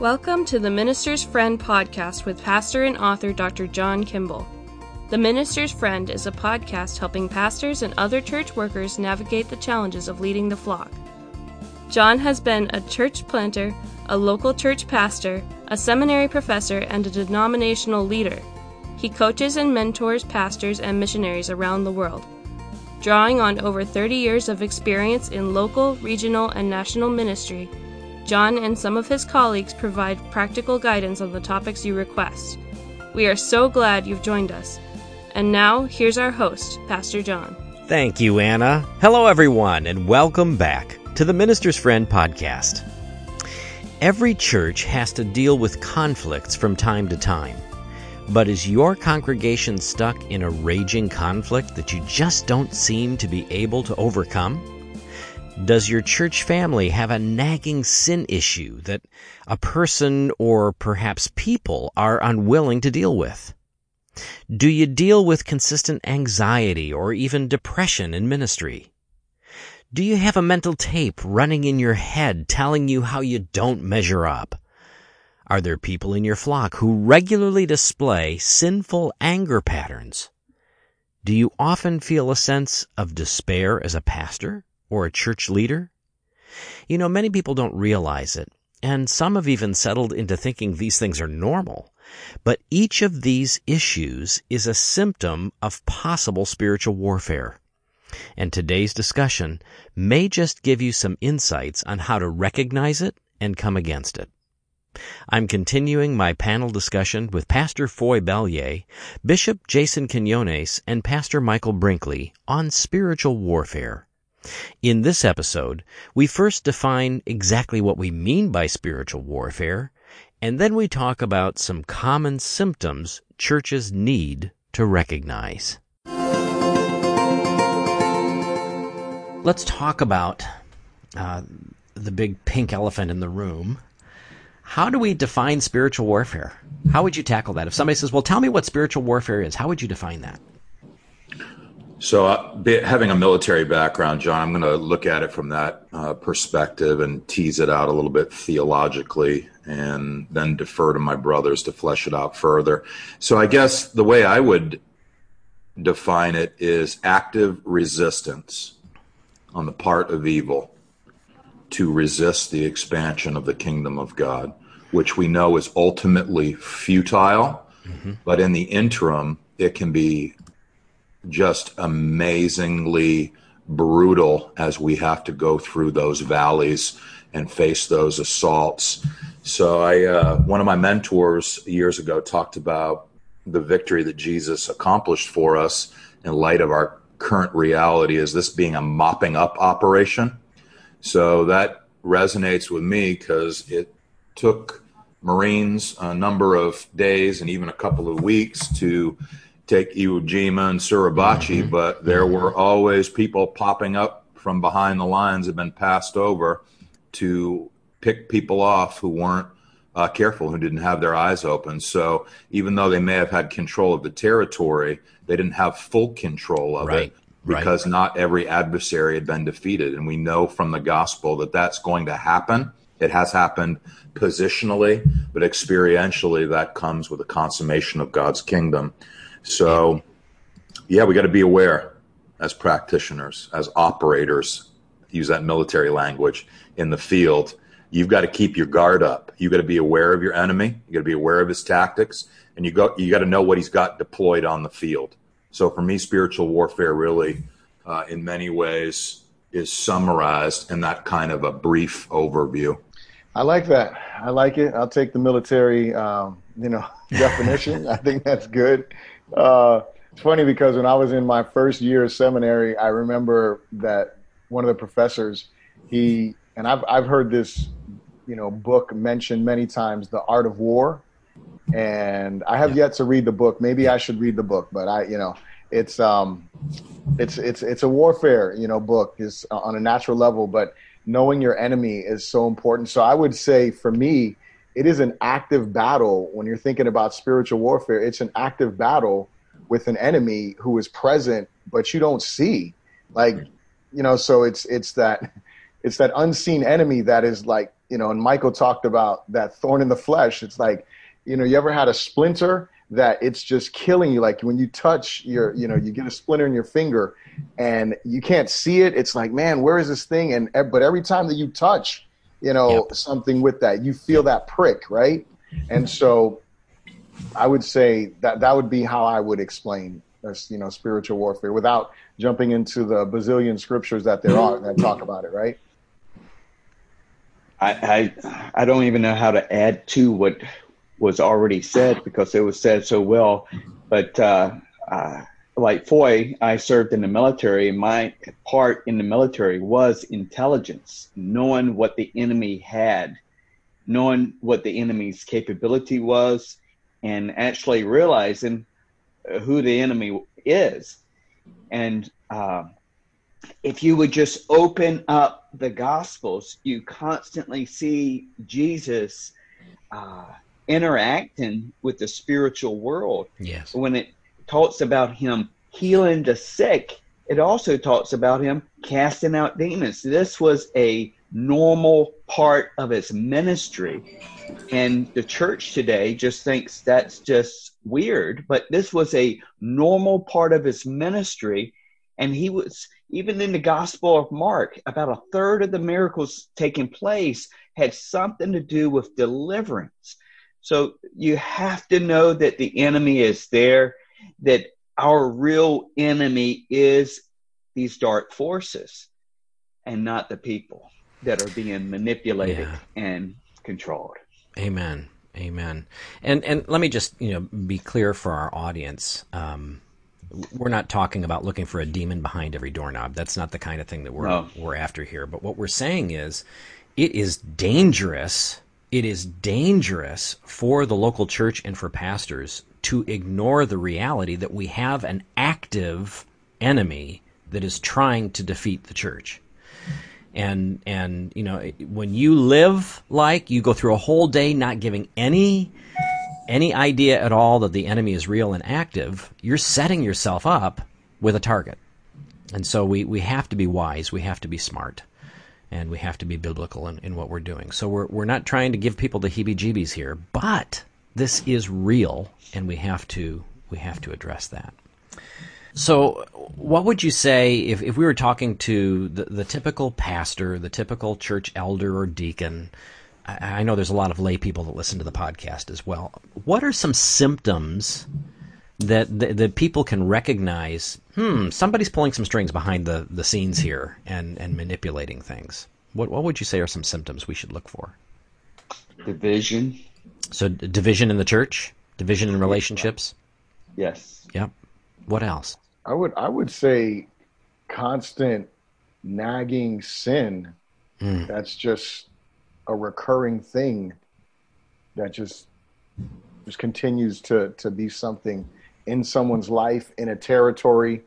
Welcome to the Minister's Friend podcast with pastor and author Dr. John Kimball. The Minister's Friend is a podcast helping pastors and other church workers navigate the challenges of leading the flock. John has been a church planter, a local church pastor, a seminary professor, and a denominational leader. He coaches and mentors pastors and missionaries around the world. Drawing on over 30 years of experience in local, regional, and national ministry, John and some of his colleagues provide practical guidance on the topics you request. We are so glad you've joined us. And now, here's our host, Pastor John. Thank you, Anna. Hello, everyone, and welcome back to the Minister's Friend podcast. Every church has to deal with conflicts from time to time. But is your congregation stuck in a raging conflict that you just don't seem to be able to overcome? Does your church family have a nagging sin issue that a person or perhaps people are unwilling to deal with? Do you deal with consistent anxiety or even depression in ministry? Do you have a mental tape running in your head telling you how you don't measure up? Are there people in your flock who regularly display sinful anger patterns? Do you often feel a sense of despair as a pastor? Or a church leader? You know, many people don't realize it, and some have even settled into thinking these things are normal. But each of these issues is a symptom of possible spiritual warfare. And today's discussion may just give you some insights on how to recognize it and come against it. I'm continuing my panel discussion with Pastor Foye Belyea, Bishop Jayson Quiñones, and Pastor Michael Brinkley on spiritual warfare. In this episode, we first define exactly what we mean by spiritual warfare, and then we talk about some common symptoms churches need to recognize. Let's talk about uh, the big pink elephant in the room. How do we define spiritual warfare? How would you tackle that? If somebody says, Well, tell me what spiritual warfare is, how would you define that? So, uh, having a military background, John, I'm going to look at it from that uh, perspective and tease it out a little bit theologically and then defer to my brothers to flesh it out further. So, I guess the way I would define it is active resistance on the part of evil to resist the expansion of the kingdom of God, which we know is ultimately futile, mm-hmm. but in the interim, it can be just amazingly brutal as we have to go through those valleys and face those assaults. So I, uh, one of my mentors years ago talked about the victory that Jesus accomplished for us in light of our current reality as this being a mopping up operation. So that resonates with me because it took Marines a number of days and even a couple of weeks to take Iwo Jima and Suribachi, mm-hmm. but there were always people popping up from behind the lines that had been passed over to pick people off who weren't uh, careful, who didn't have their eyes open. So even though they may have had control of the territory, they didn't have full control of right. it because right. not every adversary had been defeated. And we know from the gospel that that's going to happen. It has happened positionally, but experientially, that comes with the consummation of God's kingdom. So, yeah, we got to be aware as practitioners, as operators, use that military language in the field. You've got to keep your guard up. You've got to be aware of your enemy. You got to be aware of his tactics, and you got you got to know what he's got deployed on the field. So, for me, spiritual warfare really, uh, in many ways, is summarized in that kind of a brief overview. I like that. I like it. I'll take the military, um, you know, definition. I think that's good. Uh, it's funny because when I was in my first year of seminary, I remember that one of the professors, he and I've I've heard this, you know, book mentioned many times, The Art of War, and I have yet to read the book. Maybe I should read the book, but I, you know, it's um, it's it's it's a warfare, you know, book is on a natural level, but knowing your enemy is so important. So I would say for me, it is an active battle when you're thinking about spiritual warfare. It's an active battle with an enemy who is present, but you don't see. Like, you know, so it's it's that it's that unseen enemy that is like you know and michael talked about that thorn in the flesh it's like you know you ever had a splinter that it's just killing you like when you touch your you know you get a splinter in your finger and you can't see it it's like man where is this thing and but every time that you touch you know yep. something with that you feel that prick right and so i would say that that would be how i would explain this. you know spiritual warfare without jumping into the bazillion scriptures that there are that talk about it right I, I I don't even know how to add to what was already said because it was said so well. But uh, uh, like Foye, I served in the military. My part in the military was intelligence, knowing what the enemy had, knowing what the enemy's capability was, and actually realizing who the enemy is. And uh, if you would just open up the Gospels, you constantly see Jesus uh, interacting with the spiritual world. Yes. When it talks about him healing the sick, it also talks about him casting out demons. This was a normal part of his ministry. And the church today just thinks that's just weird, but this was a normal part of his ministry. And he was even in the Gospel of Mark, about a third of the miracles taking place had something to do with deliverance. So you have to know that the enemy is there, that our real enemy is these dark forces and not the people that are being manipulated yeah. and controlled. Amen. Amen. And and let me just you know be clear for our audience. Um, we're not talking about looking for a demon behind every doorknob. That's not the kind of thing that we're no. we're after here. But what we're saying is, it is dangerous. It is dangerous for the local church and for pastors to ignore the reality that we have an active enemy that is trying to defeat the church. And and you know when you live like you go through a whole day not giving any any idea at all that the enemy is real and active, you're setting yourself up with a target. And so we, we have to be wise, we have to be smart, and we have to be biblical in, in what we're doing. So we're, we're not trying to give people the heebie jeebies here, but this is real, and we have to we have to address that. So, what would you say if, if we were talking to the, the typical pastor, the typical church elder or deacon I know there's a lot of lay people that listen to the podcast as well. What are some symptoms that that people can recognize? Hmm, somebody's pulling some strings behind the, the scenes here and, and manipulating things. What what would you say are some symptoms we should look for? Division. So division in the church, division in relationships. Yes. Yep. What else? I would I would say constant nagging sin. Mm. That's just a recurring thing that just just continues to to be something in someone's life in a territory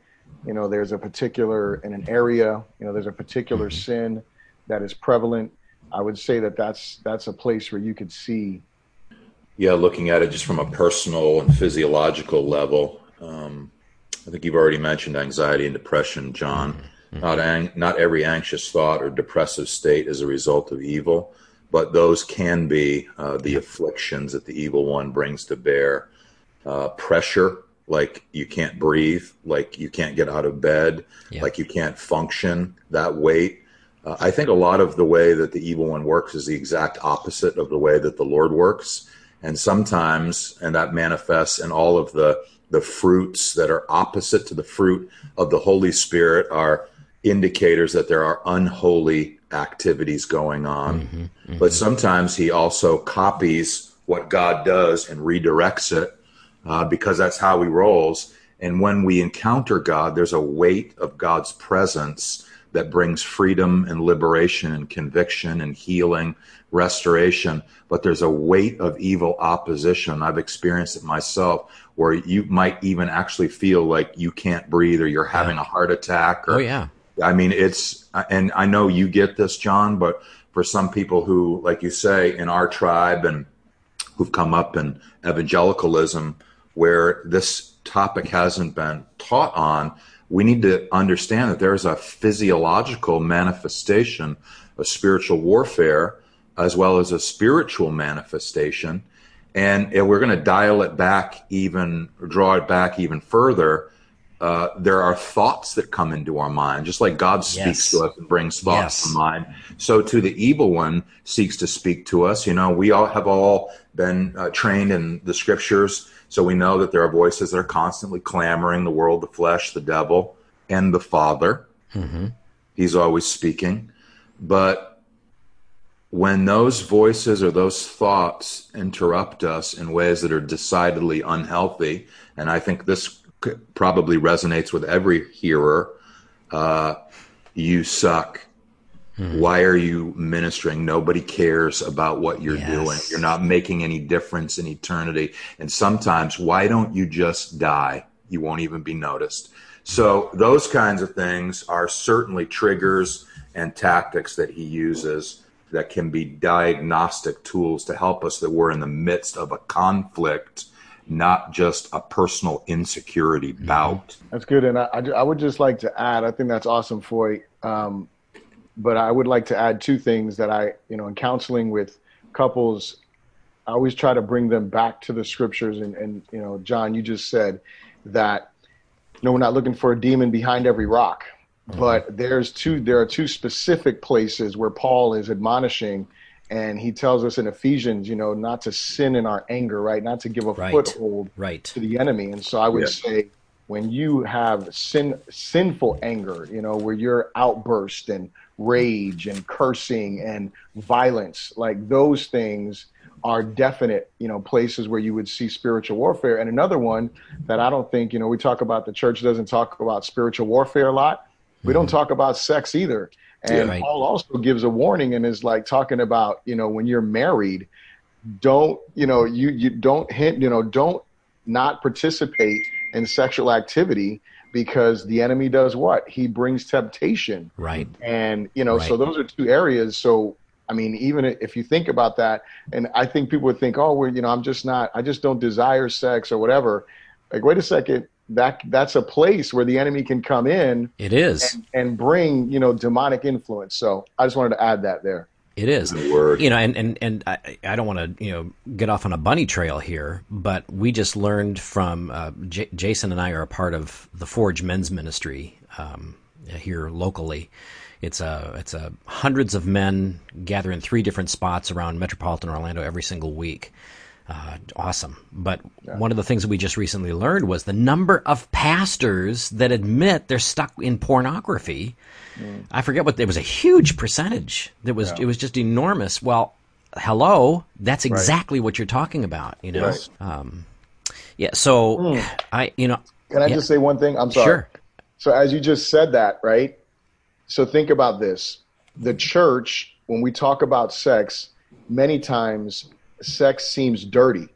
you know there's a particular in an area you know there's a particular mm-hmm. sin that is prevalent i would say that that's that's a place where you could see yeah looking at it just from a personal and physiological level um, i think you've already mentioned anxiety and depression john mm-hmm. not ang- not every anxious thought or depressive state is a result of evil but those can be uh, the afflictions that the evil one brings to bear. Uh, pressure, like you can't breathe, like you can't get out of bed, yeah. like you can't function, that weight. Uh, I think a lot of the way that the evil one works is the exact opposite of the way that the Lord works. And sometimes, and that manifests in all of the, the fruits that are opposite to the fruit of the Holy Spirit are indicators that there are unholy activities going on. Mm-hmm, mm-hmm. But sometimes he also copies what God does and redirects it uh, because that's how he rolls. And when we encounter God, there's a weight of God's presence that brings freedom and liberation and conviction and healing, restoration. But there's a weight of evil opposition. I've experienced it myself where you might even actually feel like you can't breathe or you're having yeah. a heart attack. Or, oh, yeah. I mean, it's, and I know you get this, John, but for some people who, like you say, in our tribe and who've come up in evangelicalism, where this topic hasn't been taught on, we need to understand that there's a physiological manifestation of spiritual warfare as well as a spiritual manifestation. And if we're going to dial it back even, draw it back even further, uh, there are thoughts that come into our mind, just like God speaks yes. to us and brings thoughts yes. to mind. So, to the evil one seeks to speak to us. You know, we all have all been uh, trained in the scriptures, so we know that there are voices that are constantly clamoring: the world, the flesh, the devil, and the Father. Mm-hmm. He's always speaking, but when those voices or those thoughts interrupt us in ways that are decidedly unhealthy, and I think this probably resonates with every hearer, uh, you suck. Hmm. Why are you ministering? Nobody cares about what you're yes. doing. You're not making any difference in eternity. And sometimes, why don't you just die? You won't even be noticed. So, those kinds of things are certainly triggers and tactics that he uses that can be diagnostic tools to help us that we're in the midst of a conflict not just a personal insecurity mm-hmm. bout. That's good. And I, I, would just like to add, I think that's awesome, Foye. Um, but I would like to add two things that I, you know, in counseling with couples, I always try to bring them back to the scriptures. And, and you know, John, you just said that, you know, we're not looking for a demon behind every rock. Mm-hmm. But there's two there are two specific places where Paul is admonishing and he tells us in Ephesians, you know, not to sin in our anger, right? Not to give a right. foothold right. to the enemy. And so I would yeah. say when you have sin sinful anger, you know, where you're outburst and rage and cursing and violence, like those things are definite, you know, places where you would see spiritual warfare. And another one that I don't think, you know, we talk about the church doesn't talk about spiritual warfare a lot we don't mm-hmm. talk about sex either. And yeah, right. Paul also gives a warning and is like talking about, you know, when you're married, don't, you know, you you don't hint, you know, don't not participate in sexual activity because the enemy does what? He brings temptation. Right. And, you know, right. so those are two areas. So I mean, even if you think about that, and I think people would think, oh, well, you know, I'm just not, I just don't desire sex or whatever. Like, wait a second, that that's a place where the enemy can come in. It is and, and, bring you know demonic influence. So I just wanted to add that there. It is, you know, and and and I, I don't want to you know get off on a bunny trail here, but we just learned from uh, J- Jayson and I are a part of the Forge Men's Ministry um, here locally. It's a it's a hundreds of men gather in three different spots around metropolitan Orlando every single week uh, awesome. But yeah. one of the things that we just recently learned was the number of pastors that admit they're stuck in pornography. Mm. I forget what it was a huge percentage. That was yeah. it was just enormous. Well, hello, that's exactly right. what you're talking about. You know, um, yeah. So mm. I, you know, can I yeah. just say one thing? I'm sorry. Sure. So as you just said that, right? So think about this: the church, when we talk about sex, many times sex seems dirty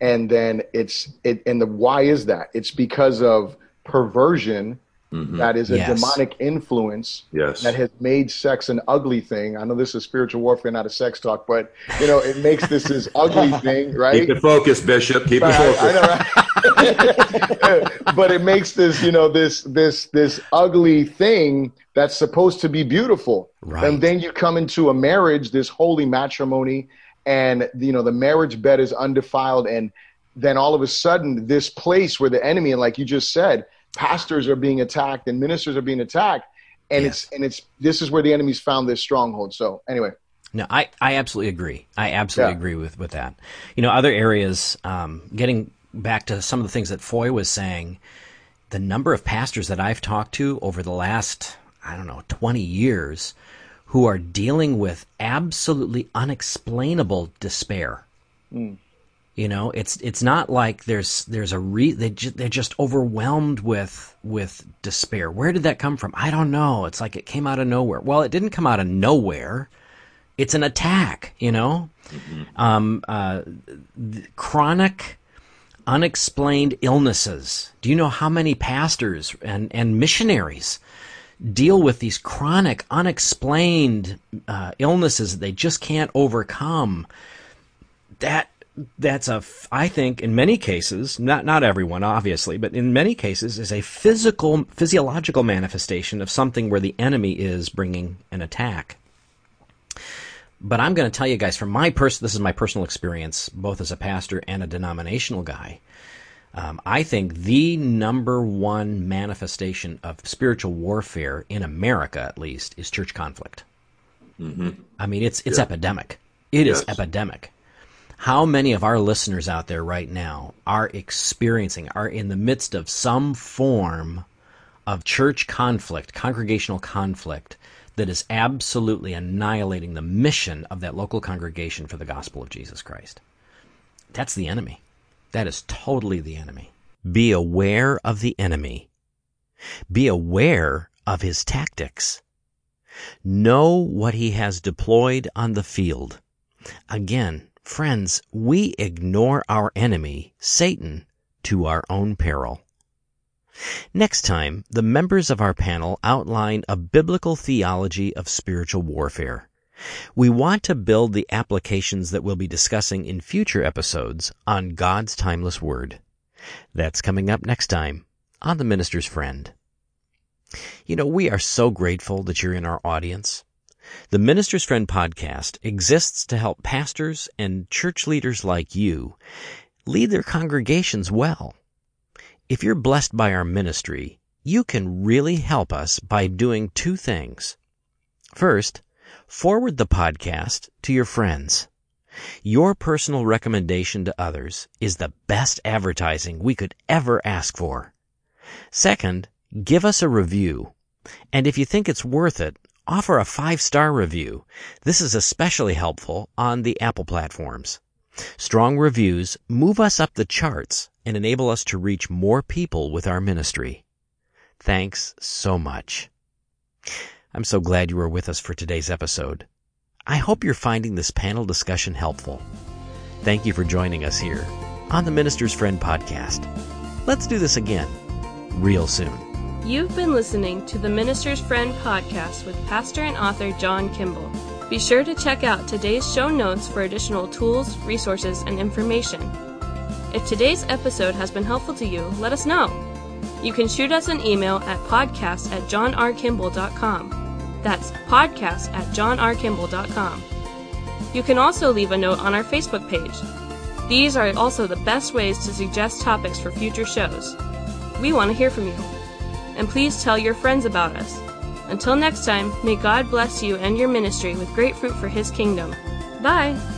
and then it's it and the why is that it's because of perversion mm-hmm. that is a yes. demonic influence yes. that has made sex an ugly thing i know this is spiritual warfare not a sex talk but you know it makes this this ugly thing right keep it focused bishop keep it focused I, I know, right? but it makes this you know this this this ugly thing that's supposed to be beautiful right. and then you come into a marriage this holy matrimony and you know the marriage bed is undefiled and then all of a sudden this place where the enemy and like you just said pastors are being attacked and ministers are being attacked and yes. it's and it's this is where the enemy's found this stronghold so anyway no, I, I absolutely agree. I absolutely yeah. agree with, with that. You know, other areas, um, getting back to some of the things that Foye was saying, the number of pastors that I've talked to over the last, I don't know, 20 years who are dealing with absolutely unexplainable despair. Mm. You know, it's it's not like there's there's a re they ju- they're just overwhelmed with with despair. Where did that come from? I don't know. It's like it came out of nowhere. Well, it didn't come out of nowhere. It's an attack. You know, mm-hmm. um, uh, chronic unexplained illnesses. Do you know how many pastors and and missionaries? Deal with these chronic, unexplained uh, illnesses that they just can't overcome. That that's a I think in many cases, not not everyone obviously, but in many cases is a physical physiological manifestation of something where the enemy is bringing an attack. But I'm going to tell you guys from my person, this is my personal experience, both as a pastor and a denominational guy. Um, I think the number one manifestation of spiritual warfare in America, at least, is church conflict. Mm-hmm. I mean, it's it's yeah. epidemic. It yes. is epidemic. How many of our listeners out there right now are experiencing, are in the midst of some form of church conflict, congregational conflict that is absolutely annihilating the mission of that local congregation for the gospel of Jesus Christ? That's the enemy. That is totally the enemy. Be aware of the enemy. Be aware of his tactics. Know what he has deployed on the field. Again, friends, we ignore our enemy, Satan, to our own peril. Next time, the members of our panel outline a biblical theology of spiritual warfare. We want to build the applications that we'll be discussing in future episodes on God's timeless Word. That's coming up next time on The Minister's Friend. You know, we are so grateful that you're in our audience. The Minister's Friend podcast exists to help pastors and church leaders like you lead their congregations well. If you're blessed by our ministry, you can really help us by doing two things. First, Forward the podcast to your friends. Your personal recommendation to others is the best advertising we could ever ask for. Second, give us a review. And if you think it's worth it, offer a five star review. This is especially helpful on the Apple platforms. Strong reviews move us up the charts and enable us to reach more people with our ministry. Thanks so much. I'm so glad you are with us for today's episode. I hope you're finding this panel discussion helpful. Thank you for joining us here on the Minister's Friend podcast. Let's do this again real soon. You've been listening to the Minister's Friend podcast with pastor and author John Kimball. Be sure to check out today's show notes for additional tools, resources, and information. If today's episode has been helpful to you, let us know. You can shoot us an email at podcast at johnrkimball.com. That's podcast at johnrkimball.com. You can also leave a note on our Facebook page. These are also the best ways to suggest topics for future shows. We want to hear from you. And please tell your friends about us. Until next time, may God bless you and your ministry with great fruit for His kingdom. Bye!